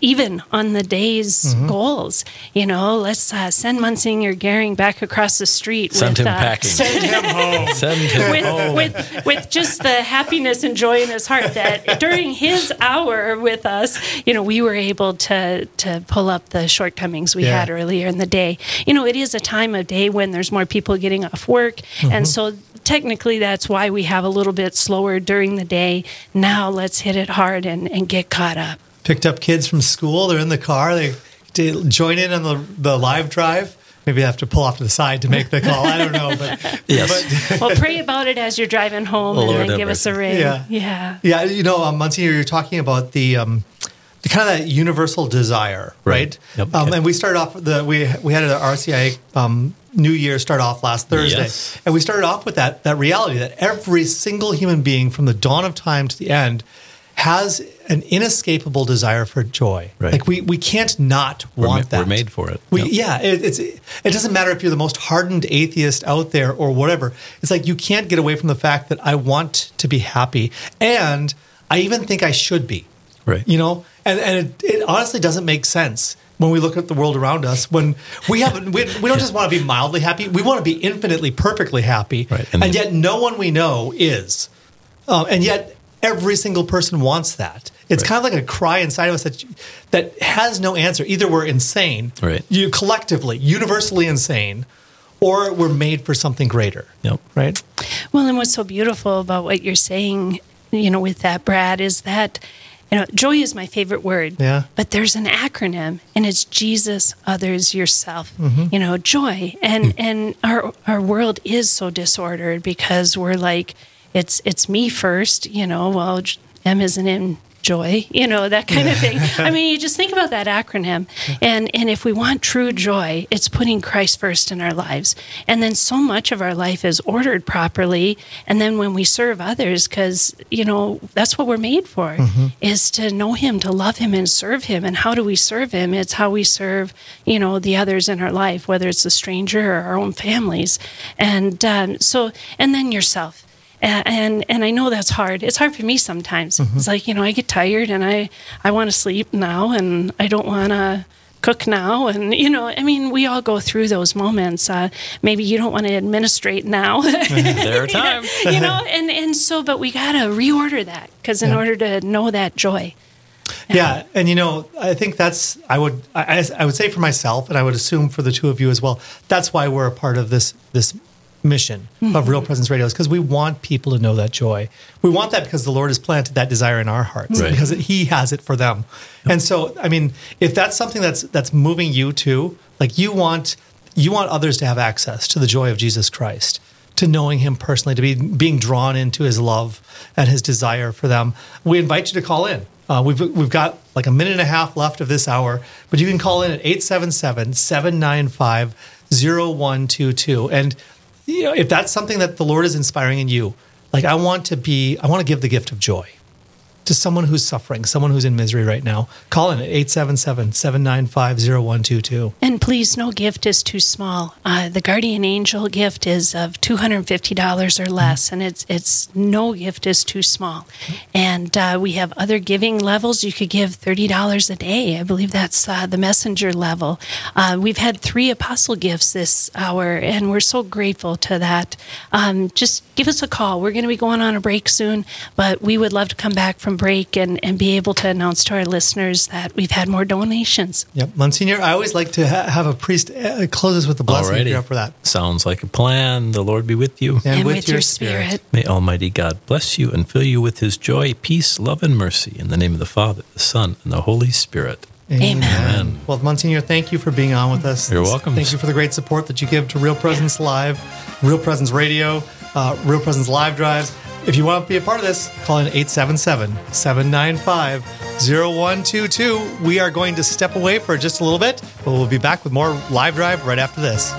even on the day's Mm-hmm. goals. You know, let's uh, send Monsignor Goering back across the street. Send with, him uh, packing. Send him home. Send him with, home. with with just the happiness and joy in his heart that during his hour with us, you know, we were able to to pull up the shortcomings we Yeah. had earlier in the day. You know, it is a time of day when there's more people getting off work, and so technically that's why we have a little bit slower during the day. Now let's hit it hard and, and get caught up. Picked up kids from school. They're in the car. They, they join in on the, the live drive. Maybe I have to pull off to the side to make the call. I don't know, but yes. Well, pray about it as you're driving home, and Lord then have give us a ring. Yeah. yeah. Yeah, you know, um, Monsignor, you're talking about the um, the kind of that universal desire, right? Right. Yep. Um, and we started off the we we had an RCI um, New Year start off last Thursday, Yes. and we started off with that that reality that every single human being from the dawn of time to the end has an inescapable desire for joy. Right. Like we we can't not We're want ma- that. we're made for it. We, Yep. Yeah, it, it's it doesn't matter if you're the most hardened atheist out there or whatever. It's like you can't get away from the fact that I want to be happy, and I even think I should be. Right. You know, and and it, it honestly doesn't make sense when we look at the world around us. When we have we, we don't just want to be mildly happy; we want to be infinitely, perfectly happy. Right. And, And- yet, no one we know is, um, and yet every single person wants that. It's Right. kind of like a cry inside of us that that has no answer. Either we're insane, Right. You collectively, universally insane, or we're made for something greater. Yep. Right. Well, and what's so beautiful about what you're saying, you know, with that, Brad, is that, you know, joy is my favorite word. Yeah. But there's an acronym, and it's Jesus, others, yourself. Mm-hmm. You know, joy, and hmm. and our our world is so disordered because we're like, it's it's me first. You know, well, M isn't in joy, you know, that kind of thing. I mean, you just think about that acronym. And and if we want true joy, it's putting Christ first in our lives. And then so much of our life is ordered properly. And then when we serve others, because, you know, that's what we're made for, is to know him, to love him and serve him. And how do we serve him? It's how we serve, you know, the others in our life, whether it's a stranger or our own families. And um, so, and then yourself and and, I know that's hard. It's hard for me sometimes. It's like you know I get tired and I I want to sleep now and I don't want to cook now and you know I mean we all go through those moments. Uh, maybe you don't want to administrate now. There are times. you know and and so but we got to reorder that because in Yeah. order to know that joy Yeah, and you know, I think that's I would I I would say for myself, and I would assume for the two of you as well. That's why we're a part of this this mission of Real Presence Radio is because we want people to know that joy. We want that because the Lord has planted that desire in our hearts Right. because He has it for them. And so, I mean, if that's something that's that's moving you too, like you want you want others to have access to the joy of Jesus Christ to knowing him personally, to be being drawn into his love and his desire for them. We invite you to call in. Uh, we've, we've got like a minute and a half left of this hour, but you can call in at 877 795 0122. And you know, if that's something that the Lord is inspiring in you, like I want to be, I want to give the gift of joy to someone who's suffering, someone who's in misery right now. Call in at 877 795 0122. And please, no gift is too small. Uh, the guardian angel gift is of two hundred and fifty dollars or less, and it's it's no gift is too small. And uh, we have other giving levels. You could give thirty dollars a day. I believe that's uh, the messenger level. Uh, we've had three apostle gifts this hour, and we're so grateful to that. Um, just give us a call. We're going to be going on a break soon, but we would love to come back from break and, and be able to announce to our listeners that we've had more donations. Yep. Monsignor, I always like to ha- have a priest uh, close us with a blessing if Alrighty. you're up for that. Sounds like a plan. The Lord be with you. And, with, your spirit. May Almighty God bless you and fill you with his joy, peace, love, and mercy. In the name of the Father, the Son, and the Holy Spirit. Amen. Amen. Well, Monsignor, thank you for being on with us. You're welcome. Thank you for the great support that you give to Real Presence Live, Real Presence Radio, uh, Real Presence Live Drives. If you want to be a part of this, call in 877 795 0122. We are going to step away for just a little bit, but we'll be back with more Live Drive right after this.